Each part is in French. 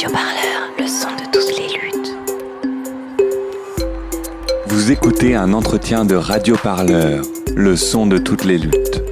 Radio Parleur, le son de toutes les luttes. Vous écoutez un entretien de Radio Parleur, le son de toutes les luttes.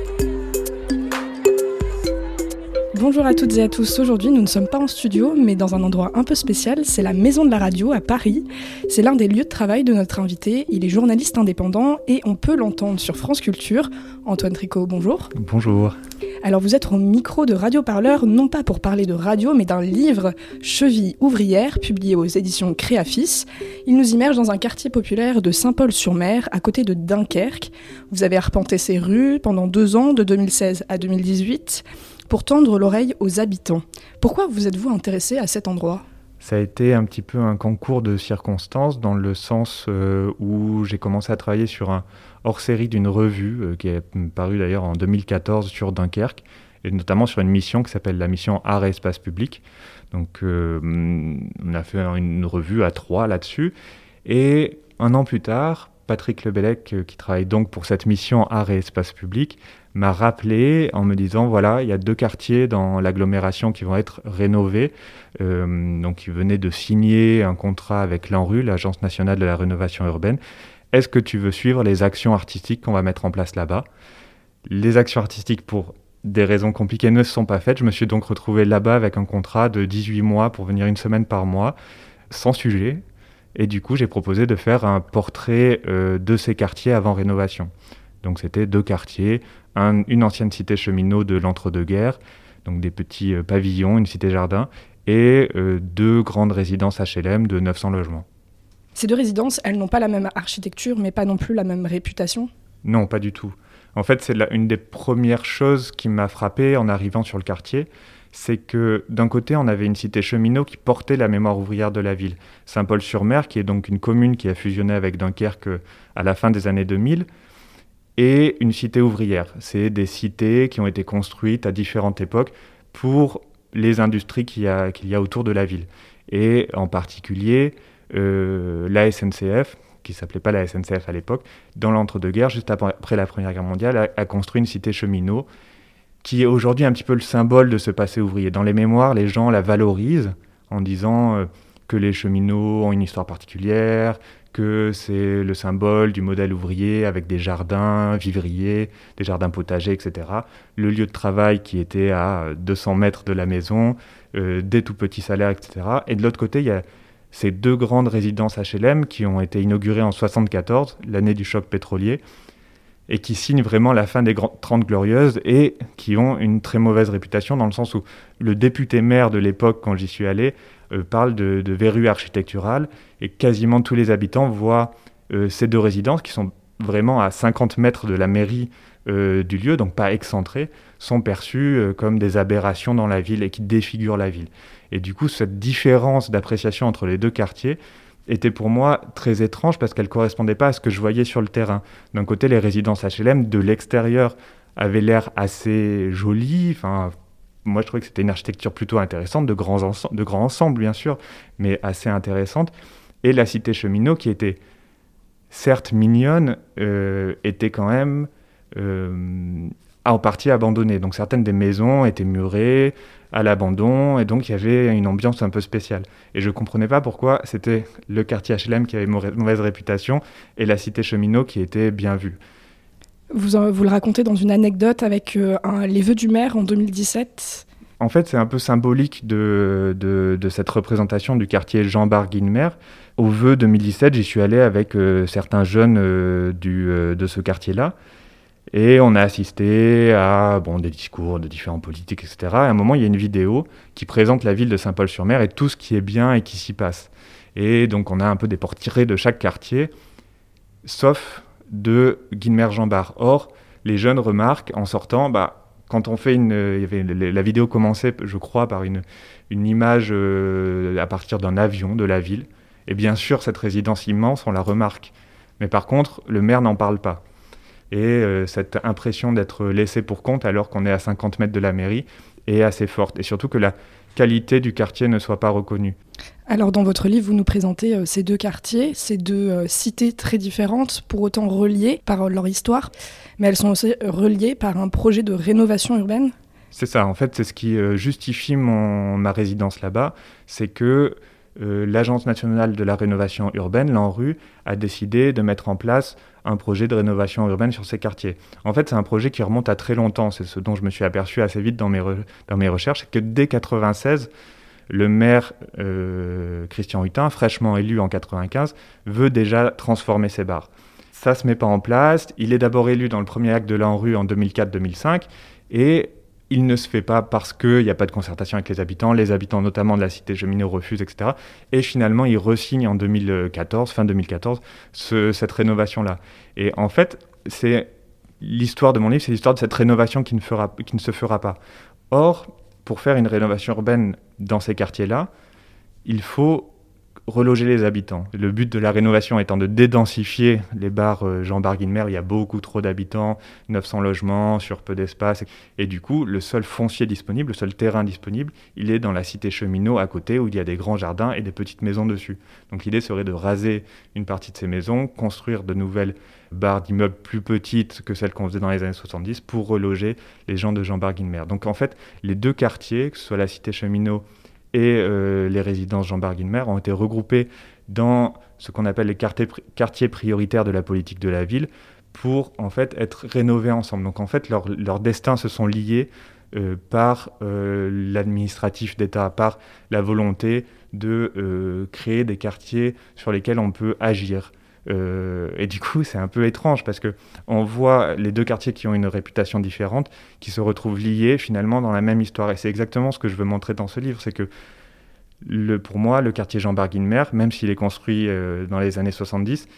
Bonjour à toutes et à tous. Aujourd'hui, nous ne sommes pas en studio, mais dans un endroit un peu spécial. C'est la Maison de la Radio à Paris. C'est l'un des lieux de travail de notre invité. Il est journaliste indépendant et on peut l'entendre sur France Culture. Antoine Tricot, bonjour. Bonjour. Alors vous êtes au micro de Radio Parleur, non pas pour parler de radio, mais d'un livre Cheville ouvrière, publié aux éditions Créafis. Il nous immerge dans un quartier populaire de Saint-Paul-sur-Mer, à côté de Dunkerque. Vous avez arpenté ces rues pendant deux ans, de 2016 à 2018 pour tendre l'oreille aux habitants. Pourquoi vous êtes-vous intéressé à cet endroit? Ça a été un petit peu un concours de circonstances dans le sens euh, où j'ai commencé à travailler sur un hors-série d'une revue euh, qui est parue d'ailleurs en 2014 sur Dunkerque et notamment sur une mission qui s'appelle la mission Art et Espace Public. Donc euh, on a fait une revue à trois là-dessus et un an plus tard, Patrick Lebellec, qui travaille donc pour cette mission Art et Espace Public, m'a rappelé en me disant voilà, il y a deux quartiers dans l'agglomération qui vont être rénovés. Euh, donc, il venait de signer un contrat avec l'ANRU, l'Agence nationale de la rénovation urbaine. Est-ce que tu veux suivre les actions artistiques qu'on va mettre en place là-bas? Les actions artistiques, pour des raisons compliquées, ne se sont pas faites. Je me suis donc retrouvé là-bas avec un contrat de 18 mois pour venir une semaine par mois, sans sujet. Et du coup, j'ai proposé de faire un portrait euh, de ces quartiers avant rénovation. Donc c'était deux quartiers, une ancienne cité cheminot de l'entre-deux-guerres, donc des petits euh, pavillons, une cité-jardin, et euh, deux grandes résidences HLM de 900 logements. Ces deux résidences, elles n'ont pas la même architecture, mais pas non plus la même réputation Non, pas du tout. En fait, c'est une des premières choses qui m'a frappé en arrivant sur le quartier, c'est que d'un côté, on avait une cité cheminot qui portait la mémoire ouvrière de la ville. Saint-Paul-sur-Mer, qui est donc une commune qui a fusionné avec Dunkerque à la fin des années 2000, et une cité ouvrière. C'est des cités qui ont été construites à différentes époques pour les industries qu'il y y a autour de la ville. Et en particulier, euh, la SNCF, qui s'appelait pas la SNCF à l'époque, dans l'entre-deux-guerres, juste après la Première Guerre mondiale, a, construit une cité cheminot qui est aujourd'hui un petit peu le symbole de ce passé ouvrier. Dans les mémoires, les gens la valorisent en disant euh, que les cheminots ont une histoire particulière, que c'est le symbole du modèle ouvrier avec des jardins vivriers, des jardins potagers, etc. Le lieu de travail qui était à 200 mètres de la maison, euh, des tout petits salaires, etc. Et de l'autre côté, il y a ces deux grandes résidences HLM qui ont été inaugurées en 1974, l'année du choc pétrolier, et qui signent vraiment la fin des 30 glorieuses et qui ont une très mauvaise réputation dans le sens où le député maire de l'époque, quand j'y suis allé, euh, parle de, verrues architecturales et quasiment tous les habitants voient euh, ces deux résidences qui sont vraiment à 50 mètres de la mairie euh, du lieu, donc pas excentrées, sont perçues comme des aberrations dans la ville et qui défigurent la ville. Et du coup, cette différence d'appréciation entre les deux quartiers était pour moi très étrange parce qu'elle ne correspondait pas à ce que je voyais sur le terrain. D'un côté, les résidences HLM de l'extérieur avaient l'air assez jolies, enfin moi je trouvais que c'était une architecture plutôt intéressante, de grands, de grands ensembles bien sûr, mais assez intéressante. Et la cité cheminot qui était certes mignonne, euh, était quand même euh, en partie abandonnée. Donc certaines des maisons étaient murées à l'abandon, et donc il y avait une ambiance un peu spéciale. Et je ne comprenais pas pourquoi c'était le quartier HLM qui avait mauvaise réputation et la cité cheminot qui était bien vue. Vous, vous le racontez dans une anecdote avec euh, les vœux du maire en 2017. En fait, c'est un peu symbolique de, de, cette représentation du quartier Jean Barguinemer. Au vœu 2017, j'y suis allé avec euh, certains jeunes euh, du, de ce quartier-là. Et on a assisté à bon, des discours de différents politiques, etc. à un moment, il y a une vidéo qui présente la ville de Saint-Paul-sur-Mer et tout ce qui est bien et qui s'y passe. Et donc, on a un peu des portraits de chaque quartier, sauf de Guilmer Jambard. Or, les jeunes remarquent en sortant, bah, quand on fait une, la vidéo commençait, je crois, par une, image euh, à partir d'un avion de la ville. Et bien sûr, cette résidence immense, on la remarque. Mais par contre, le maire n'en parle pas. Et euh, cette impression d'être laissé pour compte alors qu'on est à 50 mètres de la mairie est assez forte. Et surtout que la qualité du quartier ne soit pas reconnue. Alors dans votre livre, vous nous présentez euh, ces deux quartiers, ces deux euh, cités très différentes, pour autant reliées par leur histoire, mais elles sont aussi reliées par un projet de rénovation urbaine? C'est ça, en fait, c'est ce qui euh, justifie mon, ma résidence là-bas, c'est que euh, l'Agence nationale de la rénovation urbaine, l'ANRU, a décidé de mettre en place un projet de rénovation urbaine sur ces quartiers. En fait, c'est un projet qui remonte à très longtemps, c'est ce dont je me suis aperçu assez vite dans mes, dans mes recherches, que dès 96, le maire euh, Christian Hutin, fraîchement élu en 95, veut déjà transformer ces bars. Ça se met pas en place. Il est d'abord élu dans le premier acte de l'ANRU en 2004-2005 et il ne se fait pas parce qu'il n'y a pas de concertation avec les habitants. Les habitants, notamment de la cité cheminot, refusent, etc. Et finalement, il resigne en 2014, fin 2014, cette rénovation-là. Et en fait, c'est l'histoire de mon livre, c'est l'histoire de cette rénovation qui ne se fera pas. Or, pour faire une rénovation urbaine dans ces quartiers-là, il faut reloger les habitants. Le but de la rénovation étant de dédensifier les bars euh, Jean Barguilmer, il y a beaucoup trop d'habitants, 900 logements sur peu d'espace. Et du coup, le seul foncier disponible, le seul terrain disponible, il est dans la cité cheminot à côté où il y a des grands jardins et des petites maisons dessus. Donc l'idée serait de raser une partie de ces maisons, construire de nouvelles barres d'immeubles plus petites que celles qu'on faisait dans les années 70 pour reloger les gens de Jean Barguilmer. Donc en fait, les deux quartiers, que ce soit la cité cheminot et euh, les résidences Jean Barguilmer ont été regroupées dans ce qu'on appelle les quartiers, prioritaires de la politique de la ville pour en fait être rénovés ensemble. Donc en fait leurs leur destins se sont liés euh, par euh, l'administratif d'État, par la volonté de créer des quartiers sur lesquels on peut agir. Euh, et du coup, c'est un peu étrange parce que on voit les deux quartiers qui ont une réputation différente, qui se retrouvent liés finalement dans la même histoire. Et c'est exactement ce que je veux montrer dans ce livre, c'est que pour moi, le quartier Jean Barguilmer, même s'il est construit euh, dans les années 70,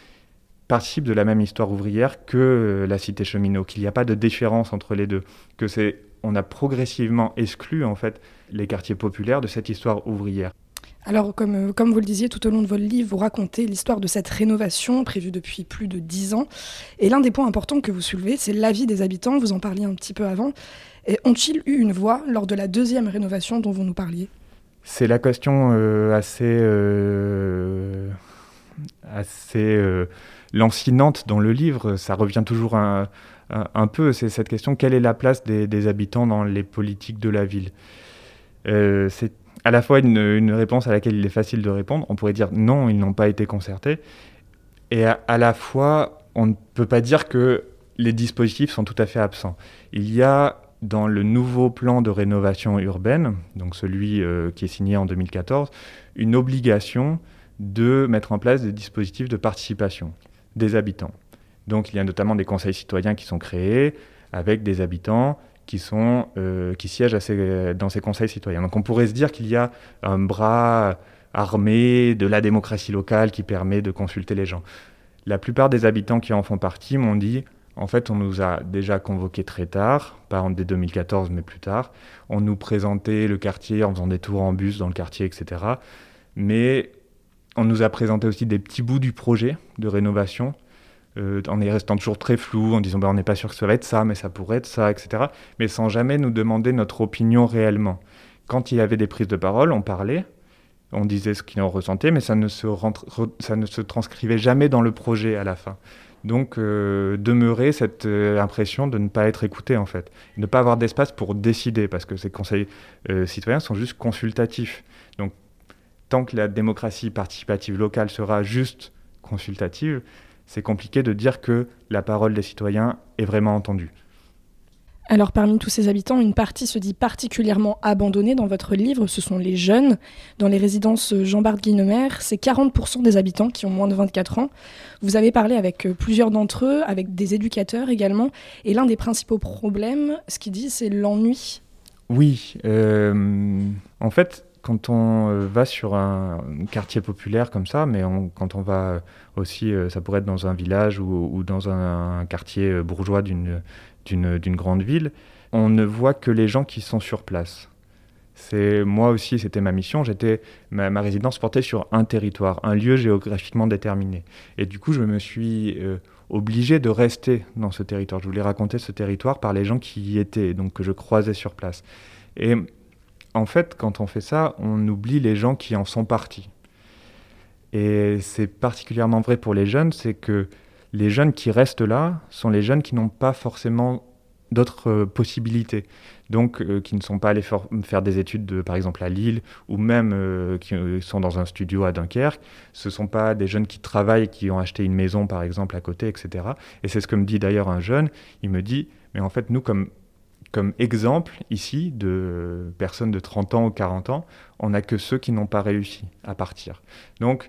participe de la même histoire ouvrière que euh, la cité cheminot, qu'il n'y a pas de différence entre les deux, que c'est on a progressivement exclu en fait les quartiers populaires de cette histoire ouvrière. Alors, comme, euh, comme, vous le disiez tout au long de votre livre, vous racontez l'histoire de cette rénovation prévue depuis plus de dix ans. Et l'un des points importants que vous soulevez, c'est l'avis des habitants. Vous en parliez un petit peu avant. Et ont-ils eu une voix lors de la deuxième rénovation dont vous nous parliez? C'est la question euh, assez, euh, assez lancinante dans le livre. Ça revient toujours un, un, peu. C'est cette question quelle est la place des, des, habitants dans les politiques de la ville? C'est à la fois une, réponse à laquelle il est facile de répondre. On pourrait dire non, ils n'ont pas été concertés. Et à, la fois, on ne peut pas dire que les dispositifs sont tout à fait absents. Il y a dans le nouveau plan de rénovation urbaine, donc celui euh, qui est signé en 2014, une obligation de mettre en place des dispositifs de participation des habitants. Donc il y a notamment des conseils citoyens qui sont créés avec des habitants euh, qui siègent dans ces conseils citoyens. Donc on pourrait se dire qu'il y a un bras armé de la démocratie locale qui permet de consulter les gens. La plupart des habitants qui en font partie m'ont dit, en fait, on nous a déjà convoqués très tard, pas en dès 2014, mais plus tard. On nous présentait le quartier en faisant des tours en bus dans le quartier, etc. Mais on nous a présenté aussi des petits bouts du projet de rénovation euh, en y restant toujours très flou, en disant bah, on n'est pas sûr que ça va être ça, mais ça pourrait être ça, etc. Mais sans jamais nous demander notre opinion réellement. Quand il y avait des prises de parole, on parlait, on disait ce qu'il en ressentait, mais ça ne, se ça ne se transcrivait jamais dans le projet à la fin. Donc euh, demeurer cette euh, impression de ne pas être écouté en fait, ne pas avoir d'espace pour décider, parce que ces conseils citoyens sont juste consultatifs. Donc tant que la démocratie participative locale sera juste consultative, c'est compliqué de dire que la parole des citoyens est vraiment entendue. Alors parmi tous ces habitants, une partie se dit particulièrement abandonnée dans votre livre, ce sont les jeunes. Dans les résidences Jean-Bart Guinemer, c'est 40% des habitants qui ont moins de 24 ans. Vous avez parlé avec euh, plusieurs d'entre eux, avec des éducateurs également, et l'un des principaux problèmes, ce qu'ils disent, c'est l'ennui. Oui, euh, en fait, quand on euh, va sur un quartier populaire comme ça, mais quand on va euh, aussi, euh, ça pourrait être dans un village ou, dans un, quartier bourgeois d'une grande ville, on ne voit que les gens qui sont sur place. C'est moi aussi, c'était ma mission. J'étais ma, résidence portait sur un territoire, un lieu géographiquement déterminé. Et du coup, je me suis obligé de rester dans ce territoire. Je voulais raconter ce territoire par les gens qui y étaient, donc que je croisais sur place. Et en fait, quand on fait ça, on oublie les gens qui en sont partis. Et c'est particulièrement vrai pour les jeunes, c'est que les jeunes qui restent là sont les jeunes qui n'ont pas forcément d'autres euh, possibilités. donc euh, qui ne sont pas allés faire des études, de, par exemple, à Lille, ou même euh, qui sont dans un studio à Dunkerque. Ce ne sont pas des jeunes qui travaillent, qui ont acheté une maison, par exemple, à côté, etc. Et c'est ce que me dit d'ailleurs un jeune. Il me dit, mais en fait, nous, comme, comme exemple ici de personnes de 30 ans ou 40 ans, on n'a que ceux qui n'ont pas réussi à partir. Donc,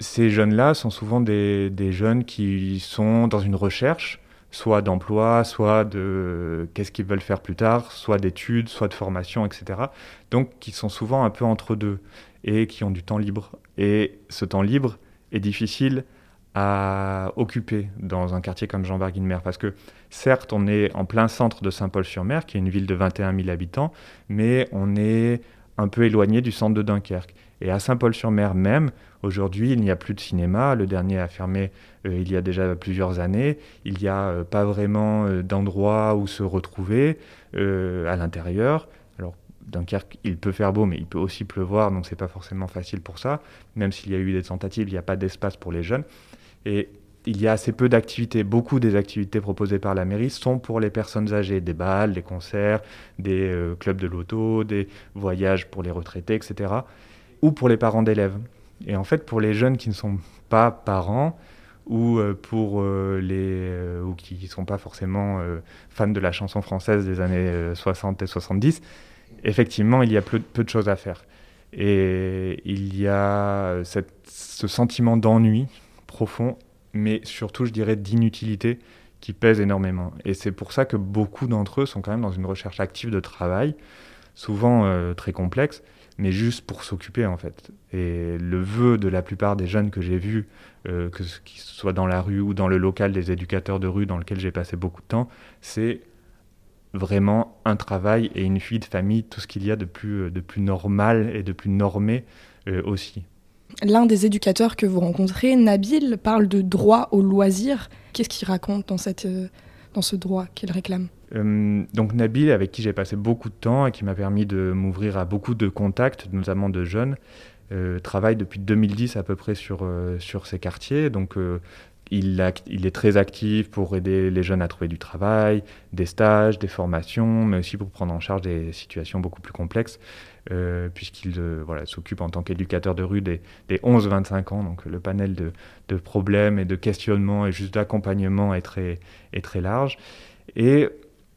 ces jeunes-là sont souvent des, jeunes qui sont dans une recherche, soit d'emploi, soit de qu'est-ce qu'ils veulent faire plus tard, soit d'études, soit de formation, etc. Donc qui sont souvent un peu entre deux et qui ont du temps libre. Et ce temps libre est difficile à occuper dans un quartier comme jean mer parce que certes on est en plein centre de Saint-Paul-sur-Mer qui est une ville de 21 000 habitants mais on est un peu éloigné du centre de Dunkerque et à Saint-Paul-sur-Mer même Aujourd'hui, il n'y a plus de cinéma. Le dernier a fermé euh, il y a déjà plusieurs années. Il n'y a euh, pas vraiment euh, d'endroit où se retrouver à l'intérieur. Alors, Dunkerque, il peut faire beau, mais il peut aussi pleuvoir, donc c'est pas forcément facile pour ça. Même s'il y a eu des tentatives, il n'y a pas d'espace pour les jeunes. Et il y a assez peu d'activités. Beaucoup des activités proposées par la mairie sont pour les personnes âgées. Des balles, des concerts, des clubs de loto, des voyages pour les retraités, etc. Ou pour les parents d'élèves. Et en fait, pour les jeunes qui ne sont pas parents ou euh, pour euh, les euh, ou qui ne sont pas forcément fans de la chanson française des années 60 et 70, effectivement, il y a peu, de choses à faire. Et il y a ce sentiment d'ennui profond, mais surtout, je dirais, d'inutilité qui pèse énormément. Et c'est pour ça que beaucoup d'entre eux sont quand même dans une recherche active de travail, souvent très complexe, mais juste pour s'occuper en fait. Et le vœu de la plupart des jeunes que j'ai vus, euh, que ce soit dans la rue ou dans le local des éducateurs de rue dans lequel j'ai passé beaucoup de temps, c'est vraiment un travail et une vie de famille, tout ce qu'il y a de plus, euh, de plus normal et de plus normé euh, aussi. L'un des éducateurs que vous rencontrez, Nabil, parle de droit au loisir. Qu'est-ce qu'il raconte dans, cette, dans ce droit qu'il réclame? Euh, donc Nabil, avec qui j'ai passé beaucoup de temps et qui m'a permis de m'ouvrir à beaucoup de contacts, notamment de jeunes, euh, travaille depuis 2010 à peu près sur, euh, sur ces quartiers. Donc il, est très actif pour aider les jeunes à trouver du travail, des stages, des formations, mais aussi pour prendre en charge des situations beaucoup plus complexes, puisqu'il voilà, s'occupe en tant qu'éducateur de rue des, des 11-25 ans. Donc le panel de, problèmes et de questionnements et juste d'accompagnement est très large. Et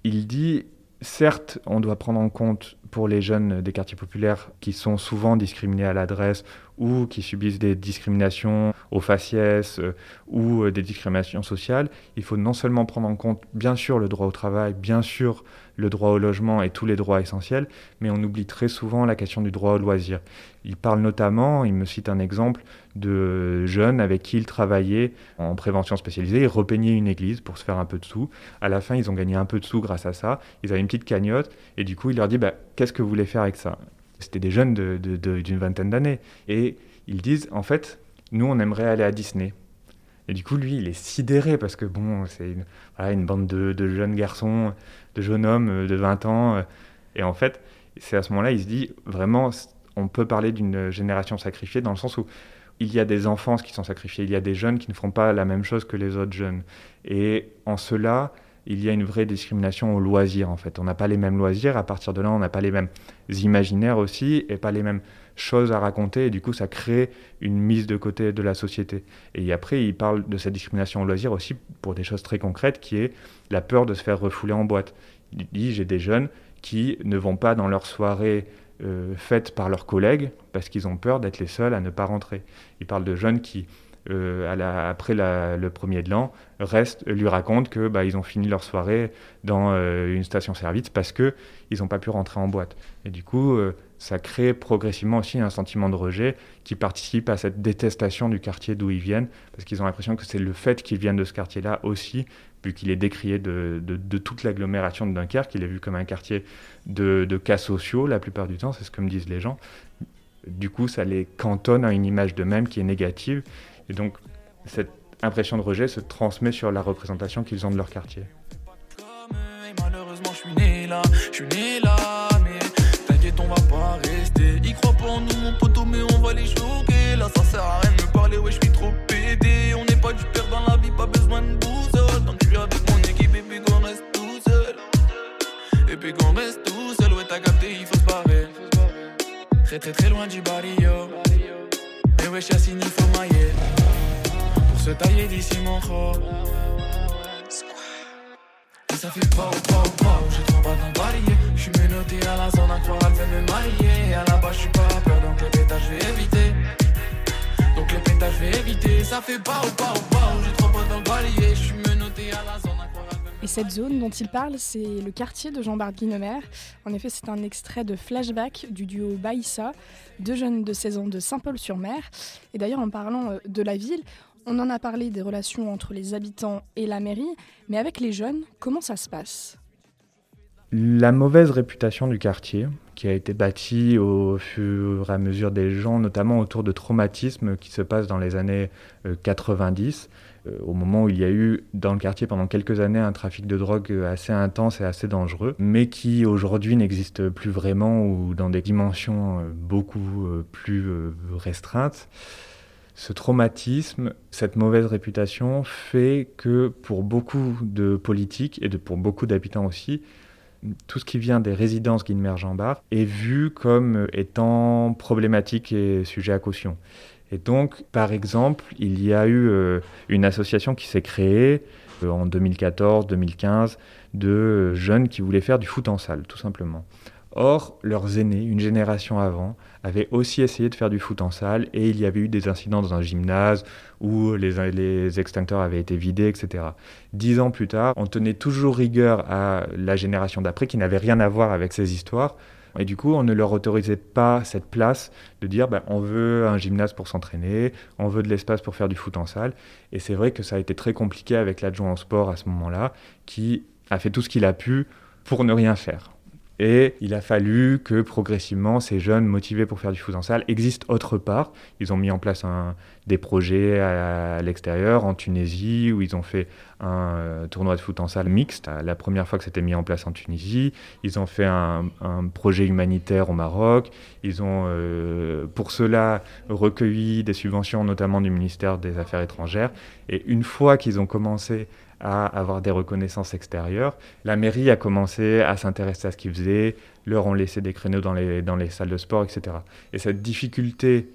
il dit, certes, on doit prendre en compte pour les jeunes des quartiers populaires qui sont souvent discriminés à l'adresse ou qui subissent des discriminations au faciès euh, ou euh, des discriminations sociales, il faut non seulement prendre en compte bien sûr le droit au travail, bien sûr le droit au logement et tous les droits essentiels, mais on oublie très souvent la question du droit au loisir. Il parle notamment, il me cite un exemple de jeunes avec qui il travaillait en prévention spécialisée, ils repeignaient une église pour se faire un peu de sous. À la fin, ils ont gagné un peu de sous grâce à ça. Ils avaient une petite cagnotte et du coup, il leur dit bah, Qu'est-ce que vous voulez faire avec ça? C'était des jeunes d'une de, vingtaine d'années. Et ils disent En fait, nous, on aimerait aller à Disney. Et du coup, lui, il est sidéré parce que, bon, c'est une, bande de, jeunes garçons, de jeunes hommes euh, de 20 ans. Euh, et en fait, c'est à ce moment-là, il se dit vraiment, on peut parler d'une génération sacrifiée dans le sens où il y a des enfants qui sont sacrifiés, il y a des jeunes qui ne font pas la même chose que les autres jeunes. Et en cela, il y a une vraie discrimination au loisir en fait. On n'a pas les mêmes loisirs, à partir de là on n'a pas les mêmes imaginaires aussi et pas les mêmes choses à raconter et du coup ça crée une mise de côté de la société. Et après il parle de cette discrimination au loisir aussi pour des choses très concrètes qui est la peur de se faire refouler en boîte. Il dit j'ai des jeunes qui ne vont pas dans leurs soirées euh, faites par leurs collègues parce qu'ils ont peur d'être les seuls à ne pas rentrer. Il parle de jeunes qui euh, après le premier de l'an, reste, lui raconte que bah, ils ont fini leur soirée dans euh, une station-service parce que ils n'ont pas pu rentrer en boîte. Et du coup, euh, ça crée progressivement aussi un sentiment de rejet qui participe à cette détestation du quartier d'où ils viennent, parce qu'ils ont l'impression que c'est le fait qu'ils viennent de ce quartier-là aussi, vu qu'il est décrié de, de, toute l'agglomération de Dunkerque, il est vu comme un quartier de, de cas sociaux la plupart du temps, c'est ce que me disent les gens. Du coup, ça les cantonne à une image d'eux-mêmes qui est négative et donc, cette impression de rejet se transmet sur la représentation qu'ils ont de leur quartier. Malheureusement, je suis né là, je suis né là, mais t'inquiète, on va pas rester. Ils croient pas en nous, mon poteau, mais on va les choquer. Là, ça sert à rien de me parler, ouais, je suis trop pédé. On n'est pas du père dans la vie, pas besoin de boussole. Donc, je suis avec mon équipe et puis qu'on reste tout seul. Et puis qu'on reste il faut se barrer. Très très très loin du barrio. Mais wesh, Yassine, il faut mailler. Et cette zone dont il parle, c'est le quartier de Jean-Bart Guinemer. En effet, c'est un extrait de flashback du duo Baïssa, deux jeunes de 16 ans de Saint-Paul-sur-Mer. Et d'ailleurs, en parlant euh, de la ville, on en a parlé des relations entre les habitants et la mairie, mais avec les jeunes, comment ça se passe? La mauvaise réputation du quartier, qui a été bâtie au fur et à mesure des gens, notamment autour de traumatismes qui se passent dans les années euh, 90, euh, au moment où il y a eu dans le quartier pendant quelques années un trafic de drogue assez intense et assez dangereux, mais qui aujourd'hui n'existe plus vraiment ou dans des dimensions euh, beaucoup euh, plus euh, restreintes. Ce traumatisme, cette mauvaise réputation fait que pour beaucoup de politiques et pour beaucoup d'habitants aussi, tout ce qui vient des résidences Guilmer-Jean-Bart est vu comme étant problématique et sujet à caution. Et donc, par exemple, il y a eu euh, une association qui s'est créée euh, en 2014-2015 de jeunes qui voulaient faire du foot en salle, tout simplement. Or, leurs aînés, une génération avant, avaient aussi essayé de faire du foot en salle et il y avait eu des incidents dans un gymnase où les, extincteurs avaient été vidés, etc. Dix ans plus tard, on tenait toujours rigueur à la génération d'après qui n'avait rien à voir avec ces histoires. Et du coup, on ne leur autorisait pas cette place de dire ben, on veut un gymnase pour s'entraîner, on veut de l'espace pour faire du foot en salle. Et c'est vrai que ça a été très compliqué avec l'adjoint au sport à ce moment-là, qui a fait tout ce qu'il a pu pour ne rien faire. Et il a fallu que progressivement ces jeunes motivés pour faire du foot en salle existent autre part. Ils ont mis en place des projets à, l'extérieur, en Tunisie, où ils ont fait un euh, tournoi de foot en salle mixte, la première fois que c'était mis en place en Tunisie. Ils ont fait un, un projet humanitaire au Maroc. Ils ont, euh, pour cela, recueilli des subventions, notamment du ministère des Affaires étrangères. Et une fois qu'ils ont commencé à avoir des reconnaissances extérieures. La mairie a commencé à s'intéresser à ce qu'ils faisaient, leur ont laissé des créneaux dans les, dans les salles de sport, etc. Et cette difficulté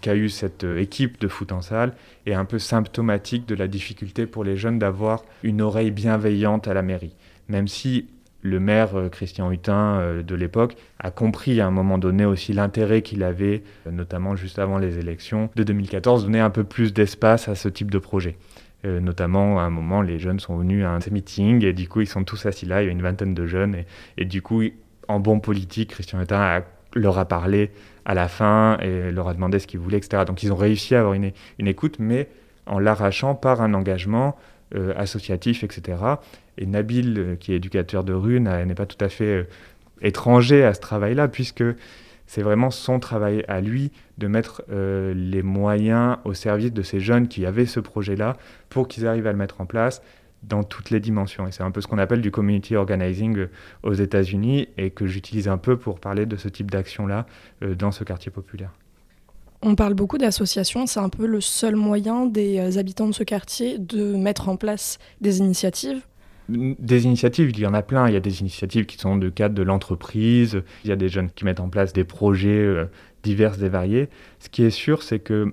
qu'a eu cette équipe de foot en salle est un peu symptomatique de la difficulté pour les jeunes d'avoir une oreille bienveillante à la mairie. Même si le maire euh, Christian Hutin euh, de l'époque a compris à un moment donné aussi l'intérêt qu'il avait, euh, notamment juste avant les élections de 2014, donner un peu plus d'espace à ce type de projet. Euh, notamment, à un moment, les jeunes sont venus à un meeting et du coup, ils sont tous assis là. Il y a une vingtaine de jeunes. Et, du coup, en bon politique, Christian a, leur a parlé à la fin et leur a demandé ce qu'ils voulaient, etc. Donc, ils ont réussi à avoir une, une écoute, mais en l'arrachant par un engagement euh, associatif, etc. Et Nabil, euh, qui est éducateur de rue, n'est pas tout à fait étranger à ce travail-là, puisque c'est vraiment son travail à lui de mettre euh, les moyens au service de ces jeunes qui avaient ce projet-là pour qu'ils arrivent à le mettre en place dans toutes les dimensions. Et c'est un peu ce qu'on appelle du community organizing aux États-Unis et que j'utilise un peu pour parler de ce type d'action-là euh, dans ce quartier populaire. On parle beaucoup d'associations, c'est un peu le seul moyen des euh, habitants de ce quartier de mettre en place des initiatives des initiatives, il y en a plein. Il y a des initiatives qui sont de cadre de l'entreprise. Il y a des jeunes qui mettent en place des projets euh, divers et variés. Ce qui est sûr, c'est que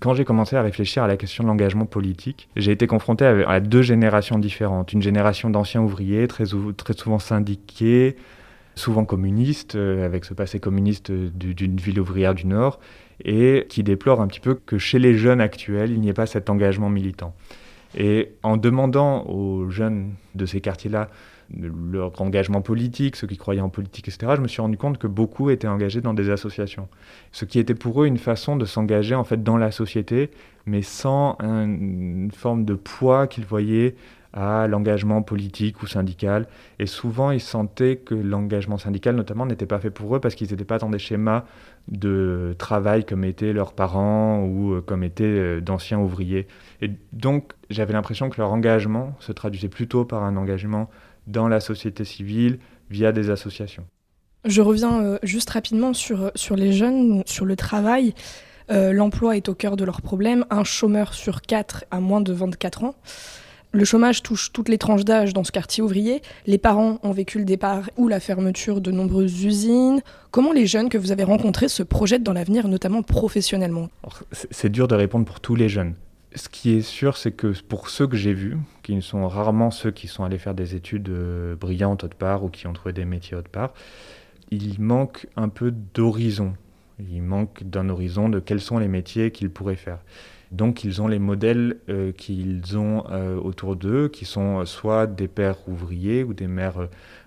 quand j'ai commencé à réfléchir à la question de l'engagement politique, j'ai été confronté à, deux générations différentes. Une génération d'anciens ouvriers, très, très souvent syndiqués, souvent communistes, euh, avec ce passé communiste d'une ville ouvrière du Nord, et qui déplorent un petit peu que chez les jeunes actuels, il n'y ait pas cet engagement militant. Et en demandant aux jeunes de ces quartiers-là leur engagement politique, ceux qui croyaient en politique, etc., je me suis rendu compte que beaucoup étaient engagés dans des associations. Ce qui était pour eux une façon de s'engager en fait dans la société, mais sans un, une forme de poids qu'ils voyaient à l'engagement politique ou syndical. Et souvent, ils sentaient que l'engagement syndical, notamment, n'était pas fait pour eux parce qu'ils n'étaient pas dans des schémas de travail comme étaient leurs parents ou comme étaient d'anciens ouvriers. Et donc, j'avais l'impression que leur engagement se traduisait plutôt par un engagement dans la société civile via des associations. Je reviens euh, juste rapidement sur, sur les jeunes, sur le travail. Euh, L'emploi est au cœur de leurs problèmes. Un chômeur sur quatre a moins de 24 ans. Le chômage touche toutes les tranches d'âge dans ce quartier ouvrier. Les parents ont vécu le départ ou la fermeture de nombreuses usines. Comment les jeunes que vous avez rencontrés se projettent dans l'avenir, notamment professionnellement? C'est dur de répondre pour tous les jeunes. Ce qui est sûr, c'est que pour ceux que j'ai vus, qui ne sont rarement ceux qui sont allés faire des études euh, brillantes autre part ou qui ont trouvé des métiers autre part, il manque un peu d'horizon. Il manque d'un horizon de quels sont les métiers qu'ils pourraient faire. Donc ils ont les modèles euh, qu'ils ont euh, autour d'eux, qui sont soit des pères ouvriers ou des mères euh,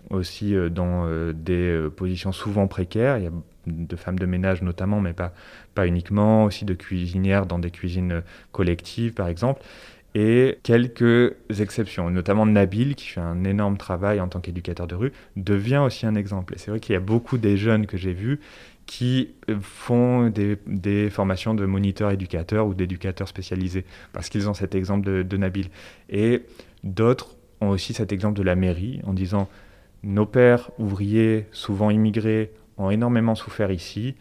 aussi euh, dans euh, des euh, positions souvent précaires. Il y a de femmes de ménage notamment, mais pas, pas uniquement, aussi de cuisinières dans des cuisines euh, collectives par exemple. Et quelques exceptions, notamment Nabil, qui fait un énorme travail en tant qu'éducateur de rue, devient aussi un exemple. Et c'est vrai qu'il y a beaucoup des jeunes que j'ai vus qui euh, font des, formations de moniteurs éducateurs ou d'éducateurs spécialisés, parce qu'ils ont cet exemple de, Nabil. Et d'autres ont aussi cet exemple de la mairie, en disant nos pères ouvriers, souvent immigrés, ont énormément souffert ici.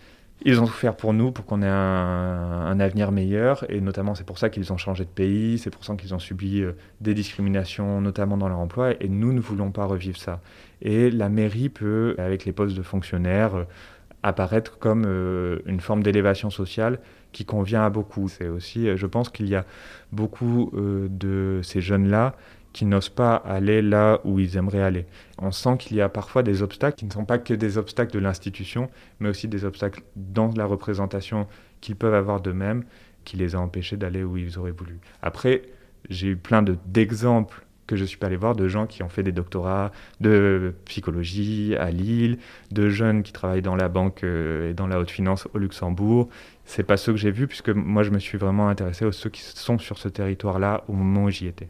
Ils ont souffert pour nous, pour qu'on ait un, un avenir meilleur, et notamment c'est pour ça qu'ils ont changé de pays, c'est pour ça qu'ils ont subi euh, des discriminations, notamment dans leur emploi, et nous ne voulons pas revivre ça. Et la mairie peut, avec les postes de fonctionnaires, euh, apparaître comme euh, une forme d'élévation sociale qui convient à beaucoup. C'est aussi, euh, je pense qu'il y a beaucoup euh, de ces jeunes-là qui n'osent pas aller là où ils aimeraient aller. On sent qu'il y a parfois des obstacles qui ne sont pas que des obstacles de l'institution, mais aussi des obstacles dans la représentation qu'ils peuvent avoir d'eux-mêmes, qui les a empêchés d'aller où ils auraient voulu. Après, j'ai eu plein de- d'exemples que je suis pas allé voir de gens qui ont fait des doctorats de psychologie à Lille, de jeunes qui travaillent dans la banque euh, et dans la haute finance au Luxembourg. C'est pas ceux que j'ai vus puisque moi je me suis vraiment intéressé aux ceux qui sont sur ce territoire-là au moment où j'y étais.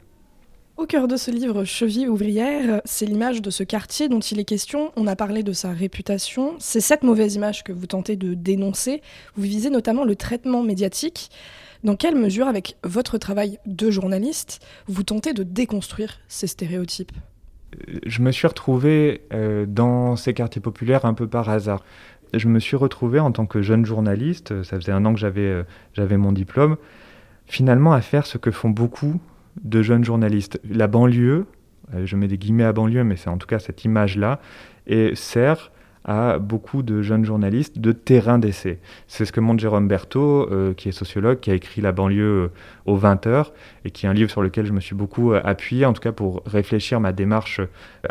Au cœur de ce livre, Cheville ouvrière, c'est l'image de ce quartier dont il est question. On a parlé de sa réputation. C'est cette mauvaise image que vous tentez de dénoncer. Vous visez notamment le traitement médiatique. Dans quelle mesure, avec votre travail de journaliste, vous tentez de déconstruire ces stéréotypes? Je me suis retrouvé euh, dans ces quartiers populaires un peu par hasard. Je me suis retrouvé en tant que jeune journaliste, euh, ça faisait un an que j'avais euh, mon diplôme, finalement à faire ce que font beaucoup de jeunes journalistes. La banlieue, euh, je mets des guillemets à banlieue, mais c'est en tout cas cette image-là, et sert à beaucoup de jeunes journalistes de terrain d'essai. C'est ce que montre Jérôme Berthaud, euh, qui est sociologue, qui a écrit La banlieue euh, aux 20 heures, et qui est un livre sur lequel je me suis beaucoup euh, appuyé, en tout cas pour réfléchir ma démarche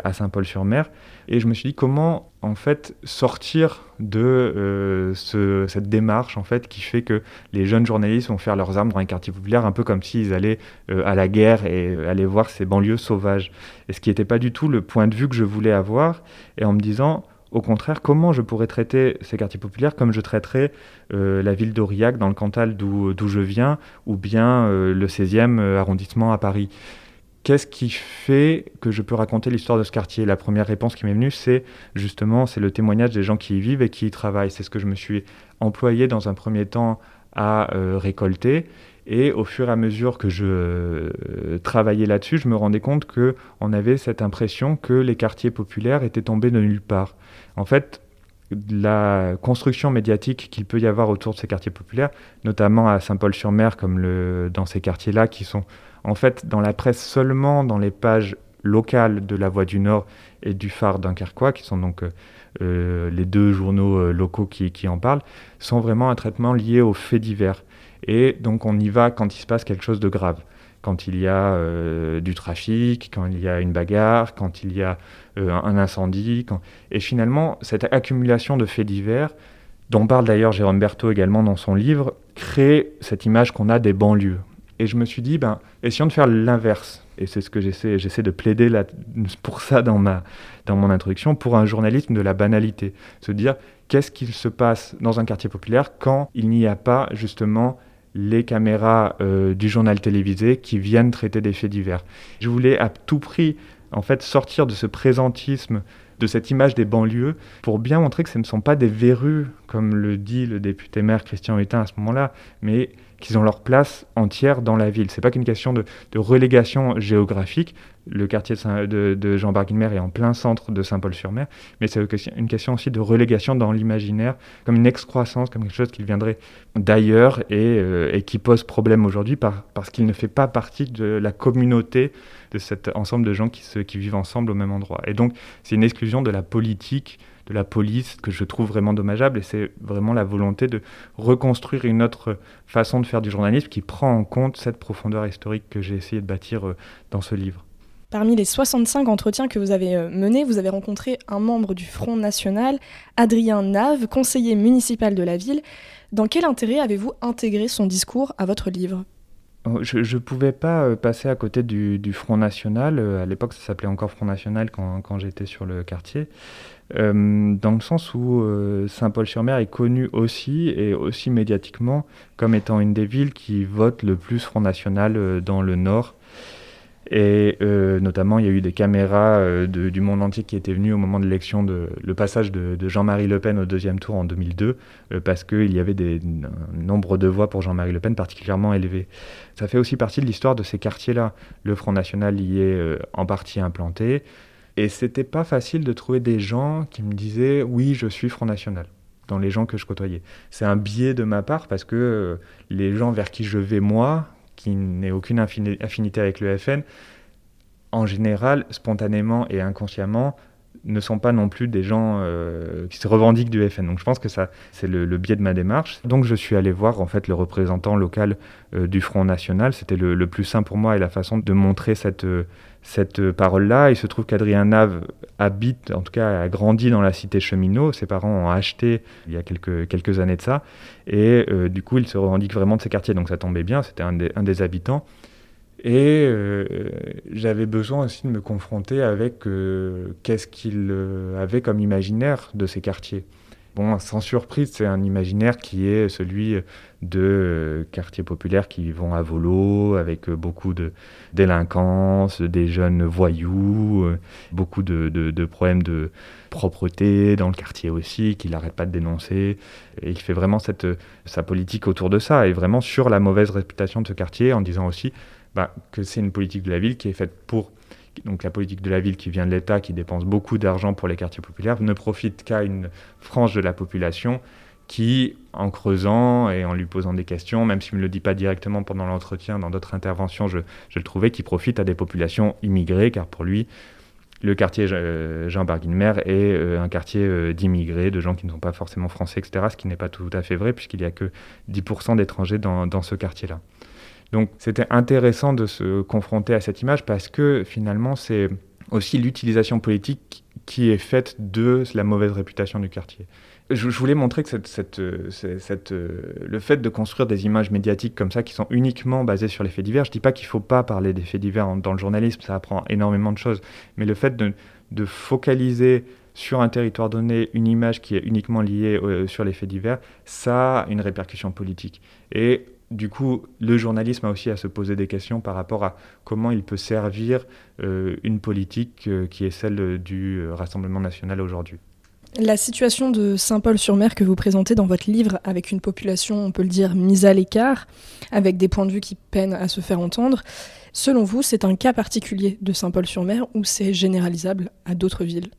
à Saint-Paul-sur-Mer. Et je me suis dit comment, en fait, sortir de ce- cette démarche, en fait, qui fait que les jeunes journalistes vont faire leurs armes dans les quartiers populaires, un peu comme s'ils allaient à la guerre et aller voir ces banlieues sauvages. Et ce qui n'était pas du tout le point de vue que je voulais avoir, et en me disant, au contraire, comment je pourrais traiter ces quartiers populaires comme je traiterais euh, la ville d'Aurillac dans le Cantal d'où je viens, ou bien euh, le 16e arrondissement à Paris? Qu'est-ce qui fait que je peux raconter l'histoire de ce quartier? La première réponse qui m'est venue, c'est justement c'est le témoignage des gens qui y vivent et qui y travaillent. C'est ce que je me suis employé dans un premier temps à euh, récolter. Et au fur et à mesure que je euh, travaillais là-dessus, je me rendais compte que on avait cette impression que les quartiers populaires étaient tombés de nulle part. En fait, la construction médiatique qu'il peut y avoir autour de ces quartiers populaires, notamment à Saint-Paul-sur-Mer, comme dans ces quartiers-là, qui sont en fait dans la presse seulement dans les pages locales de La Voix du Nord et du Phare dunkerquois, qui sont donc euh, euh, les deux journaux locaux qui en parlent, sont vraiment un traitement lié aux faits divers. Et donc on y va quand il se passe quelque chose de grave. Quand il y a euh, du trafic, quand il y a une bagarre, quand il y a euh, un incendie. Et finalement, cette accumulation de faits divers, dont parle d'ailleurs Jérôme Berthaud également dans son livre, crée cette image qu'on a des banlieues. Et je me suis dit, ben, essayons de faire l'inverse. Et c'est ce que j'essaie, j'essaie de plaider là, pour ça dans, ma, dans mon introduction, pour un journalisme de la banalité. Se dire, qu'est-ce qu'il se passe dans un quartier populaire quand il n'y a pas justement les caméras euh, du journal télévisé qui viennent traiter des faits divers. Je voulais à tout prix en fait sortir de ce présentisme, de cette image des banlieues, pour bien montrer que ce ne sont pas des verrues, comme le dit le député maire Christian Hutin à ce moment-là, mais qu'ils ont leur place entière dans la ville. C'est pas qu'une question de, relégation géographique. Le quartier de, de, de Jean Barguilmer est en plein centre de Saint-Paul-sur-Mer, mais c'est une question aussi de relégation dans l'imaginaire, comme une excroissance, comme quelque chose qui viendrait d'ailleurs et, euh, qui pose problème aujourd'hui par, parce qu'il ne fait pas partie de la communauté de cet ensemble de gens qui vivent ensemble au même endroit. Et donc, c'est une exclusion de la politique de la police que je trouve vraiment dommageable et c'est vraiment la volonté de reconstruire une autre façon de faire du journalisme qui prend en compte cette profondeur historique que j'ai essayé de bâtir euh, dans ce livre. Parmi les 65 entretiens que vous avez euh, menés, vous avez rencontré un membre du Front National, Adrien Nave, conseiller municipal de la ville. Dans quel intérêt avez-vous intégré son discours à votre livre? Je ne pouvais pas euh, passer à côté du, Front National. À l'époque, ça s'appelait encore Front National quand, j'étais sur le quartier. Euh, dans le sens où euh, Saint-Paul-sur-Mer est connu aussi, et aussi médiatiquement, comme étant une des villes qui vote le plus Front National euh, dans le Nord. Et notamment, il y a eu des caméras de, du monde entier qui étaient venues au moment de l'élection, le passage de, Jean-Marie Le Pen au deuxième tour en 2002, parce qu'il y avait un nombre de voix pour Jean-Marie Le Pen particulièrement élevé. Ça fait aussi partie de l'histoire de ces quartiers-là. Le Front National y est en partie implanté. Et c'était pas facile de trouver des gens qui me disaient oui, je suis Front National dans les gens que je côtoyais. C'est un biais de ma part parce que euh, les gens vers qui je vais moi, qui n'aient aucune affinité avec le FN, en général, spontanément et inconsciemment, ne sont pas non plus des gens euh, qui se revendiquent du FN. Donc je pense que ça, c'est le, biais de ma démarche. Donc je suis allé voir en fait le représentant local euh, du Front National. C'était le, plus simple pour moi et la façon de montrer cette, cette parole-là. Il se trouve qu'Adrien Nave habite, en tout cas a grandi dans la cité cheminot. Ses parents ont acheté il y a quelques, quelques années de ça. Et euh, du coup, il se revendique vraiment de ces quartiers. Donc ça tombait bien, c'était un des, habitants. Et euh, j'avais besoin aussi de me confronter avec euh, qu'est-ce qu'il avait comme imaginaire de ces quartiers. Bon, sans surprise, c'est un imaginaire qui est celui de euh, quartiers populaires qui vont à volo, avec euh, beaucoup de délinquance, des jeunes voyous, euh, beaucoup de, problèmes de propreté dans le quartier aussi, qu'il n'arrête pas de dénoncer. Et il fait vraiment cette, sa politique autour de ça, et vraiment sur la mauvaise réputation de ce quartier, en disant aussi bah, que c'est une politique de la ville qui est faite pour donc la politique de la ville qui vient de l'État, qui dépense beaucoup d'argent pour les quartiers populaires, ne profite qu'à une frange de la population qui, en creusant et en lui posant des questions, même s'il ne me le dit pas directement pendant l'entretien, dans d'autres interventions, je, je, le trouvais, qui profite à des populations immigrées, car pour lui, le quartier Jean Barguilmer est euh, un quartier euh, d'immigrés, de gens qui ne sont pas forcément français, etc., ce qui n'est pas tout à fait vrai, puisqu'il n'y a que 10% d'étrangers dans ce quartier-là. Donc c'était intéressant de se confronter à cette image parce que finalement c'est aussi l'utilisation politique qui est faite de la mauvaise réputation du quartier. Je, voulais montrer que cette, cette, le fait de construire des images médiatiques comme ça qui sont uniquement basées sur les faits divers, je ne dis pas qu'il ne faut pas parler des faits divers dans le journalisme, ça apprend énormément de choses, mais le fait de, de focaliser sur un territoire donné une image qui est uniquement liée euh, sur les faits divers, ça a une répercussion politique. Et du coup, le journalisme a aussi à se poser des questions par rapport à comment il peut servir euh, une politique euh, qui est celle du euh, Rassemblement national aujourd'hui. La situation de Saint-Paul-sur-Mer que vous présentez dans votre livre, avec une population, on peut le dire, mise à l'écart, avec des points de vue qui peinent à se faire entendre, selon vous, c'est un cas particulier de Saint-Paul-sur-Mer ou c'est généralisable à d'autres villes?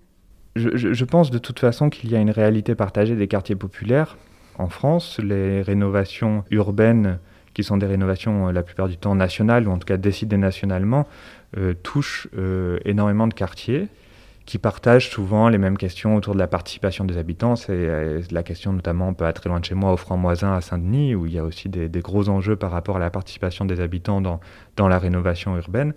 Je, je, pense de toute façon qu'il y a une réalité partagée des quartiers populaires, en France. Les rénovations urbaines, qui sont des rénovations euh, la plupart du temps nationales, ou en tout cas décidées nationalement, euh, touchent euh, énormément de quartiers qui partagent souvent les mêmes questions autour de la participation des habitants. C'est la question notamment, pas très loin de chez moi, au Franc-Moisin à Saint-Denis, où il y a aussi des, des, gros enjeux par rapport à la participation des habitants dans, dans la rénovation urbaine.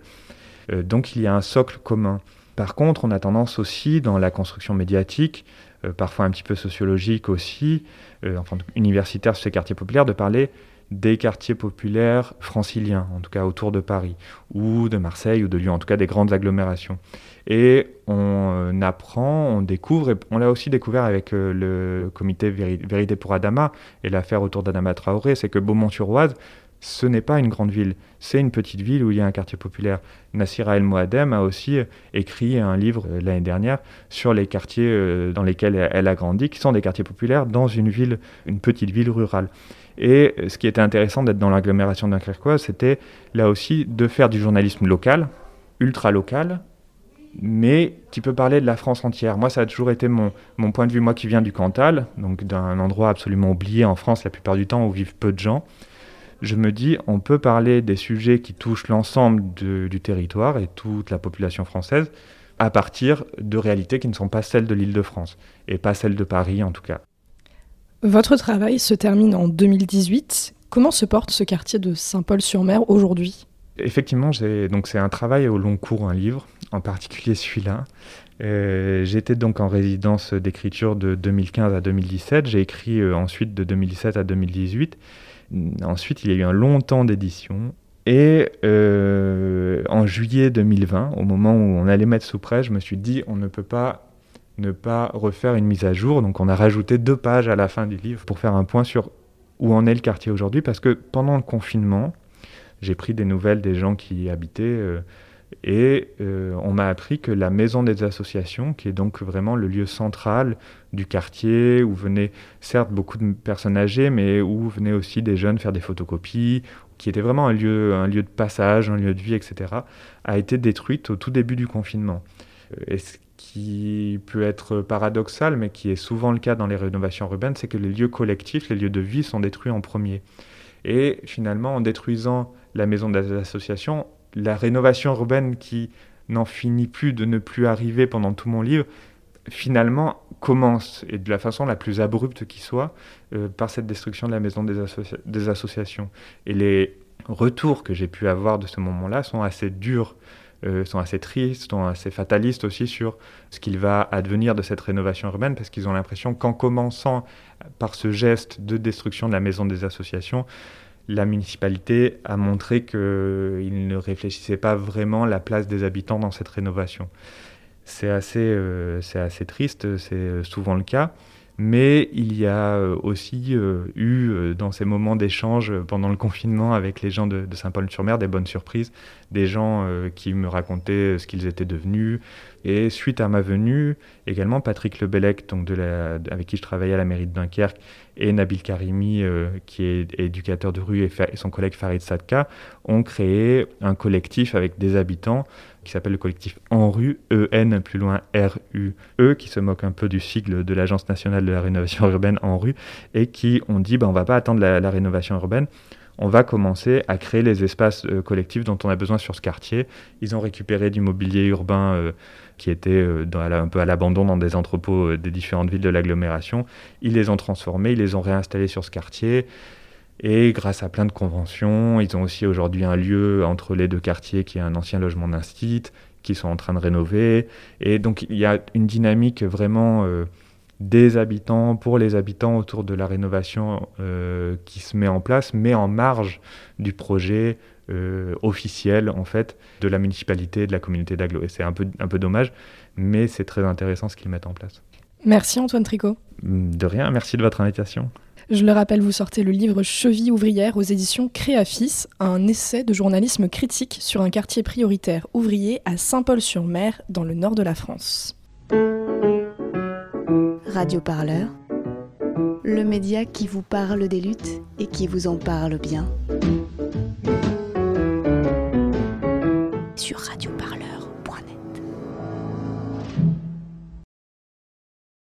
Donc il y a un socle commun. Par contre, on a tendance aussi, dans la construction médiatique, parfois un petit peu sociologique aussi, euh, enfin universitaire sur ces quartiers populaires, de parler des quartiers populaires franciliens, en tout cas autour de Paris, ou de Marseille, ou de Lyon, en tout cas des grandes agglomérations. Et on euh, apprend, on découvre, et on l'a aussi découvert avec le comité Vérité pour Adama et l'affaire autour d'Adama Traoré, c'est que Beaumont-sur-Oise, ce n'est pas une grande ville, c'est une petite ville où il y a un quartier populaire. Nassira El Moadem a aussi écrit un livre euh, l'année dernière sur les quartiers euh, dans lesquels elle a grandi, qui sont des quartiers populaires dans une ville, une petite ville rurale. Et ce qui était intéressant d'être dans l'agglomération dunkerquoise, c'était là aussi de faire du journalisme local, ultra local, mais qui peut parler de la France entière. Moi, ça a toujours été mon, mon point de vue, moi qui viens du Cantal, donc d'un endroit absolument oublié en France la plupart du temps où vivent peu de gens. Je me dis, on peut parler des sujets qui touchent l'ensemble du territoire et toute la population française à partir de réalités qui ne sont pas celles de l'île de France, et pas celles de Paris en tout cas. Votre travail se termine en 2018. Comment se porte ce quartier de Saint-Paul-sur-Mer aujourd'hui? Effectivement, donc c'est un travail au long cours, un livre, en particulier celui-là. Euh, j'étais donc en résidence d'écriture de 2015 à 2017. J'ai écrit euh, ensuite de 2017 à 2018. Ensuite, il y a eu un long temps d'édition. Et euh, en juillet 2020, au moment où on allait mettre sous presse, je me suis dit on ne peut pas ne pas refaire une mise à jour. Donc on a rajouté deux pages à la fin du livre pour faire un point sur où en est le quartier aujourd'hui. Parce que pendant le confinement, j'ai pris des nouvelles des gens qui y habitaient. Euh, et euh, on m'a appris que la maison des associations, qui est donc vraiment le lieu central du quartier, où venaient certes beaucoup de personnes âgées, mais où venaient aussi des jeunes faire des photocopies, qui était vraiment un lieu, un lieu de passage, un lieu de vie, etc., a été détruite au tout début du confinement. Et ce qui peut être paradoxal, mais qui est souvent le cas dans les rénovations urbaines, c'est que les lieux collectifs, les lieux de vie sont détruits en premier. Et finalement, en détruisant la maison des associations, la rénovation urbaine qui n'en finit plus de ne plus arriver pendant tout mon livre, finalement commence, et de la façon la plus abrupte qui soit, euh, par cette destruction de la maison des, associations. Et les retours que j'ai pu avoir de ce moment-là sont assez durs, euh, sont assez tristes, sont assez fatalistes aussi sur ce qu'il va advenir de cette rénovation urbaine, parce qu'ils ont l'impression qu'en commençant par ce geste de destruction de la maison des associations, la municipalité a montré qu'il ne réfléchissait pas vraiment la place des habitants dans cette rénovation. C'est assez, euh, assez triste, c'est souvent le cas. Mais il y a euh, aussi euh, eu dans ces moments d'échange pendant le confinement avec les gens de, Saint-Paul-sur-Mer des bonnes surprises, des gens qui me racontaient ce qu'ils étaient devenus. Et suite à ma venue, également Patrick Lebellec, donc avec qui je travaillais à la mairie de Dunkerque, et Nabil Karimi, euh, qui est éducateur de rue, et, son collègue Farid Sadka, ont créé un collectif avec des habitants qui s'appelle le collectif En Rue, E-N plus loin R-U-E, qui se moque un peu du sigle de l'Agence nationale de la rénovation urbaine En Rue, et qui ont dit ben, on va pas attendre la, rénovation urbaine, on va commencer à créer les espaces euh, collectifs dont on a besoin sur ce quartier. Ils ont récupéré du mobilier urbain euh, qui étaient euh, un peu à l'abandon dans des entrepôts des différentes villes de l'agglomération. Ils les ont transformés, ils les ont réinstallés sur ce quartier. Et grâce à plein de conventions, ils ont aussi aujourd'hui un lieu entre les deux quartiers qui est un ancien logement d'instit, qui sont en train de rénover. Et donc il y a une dynamique vraiment euh, des habitants, pour les habitants autour de la rénovation qui se met en place, mais en marge du projet euh, officielle en fait de la municipalité, de la communauté d'Aglo. Et c'est un peu, un peu dommage, mais c'est très intéressant ce qu'ils mettent en place. Merci Antoine Tricot. De rien, merci de votre invitation. Je le rappelle, vous sortez le livre Cheville ouvrière aux éditions Créafis, un essai de journalisme critique sur un quartier prioritaire ouvrier à Saint-Paul-sur-Mer, dans le nord de la France. Radio Parleur, le média qui vous parle des luttes et qui vous en parle bien. sur Radio Parleur.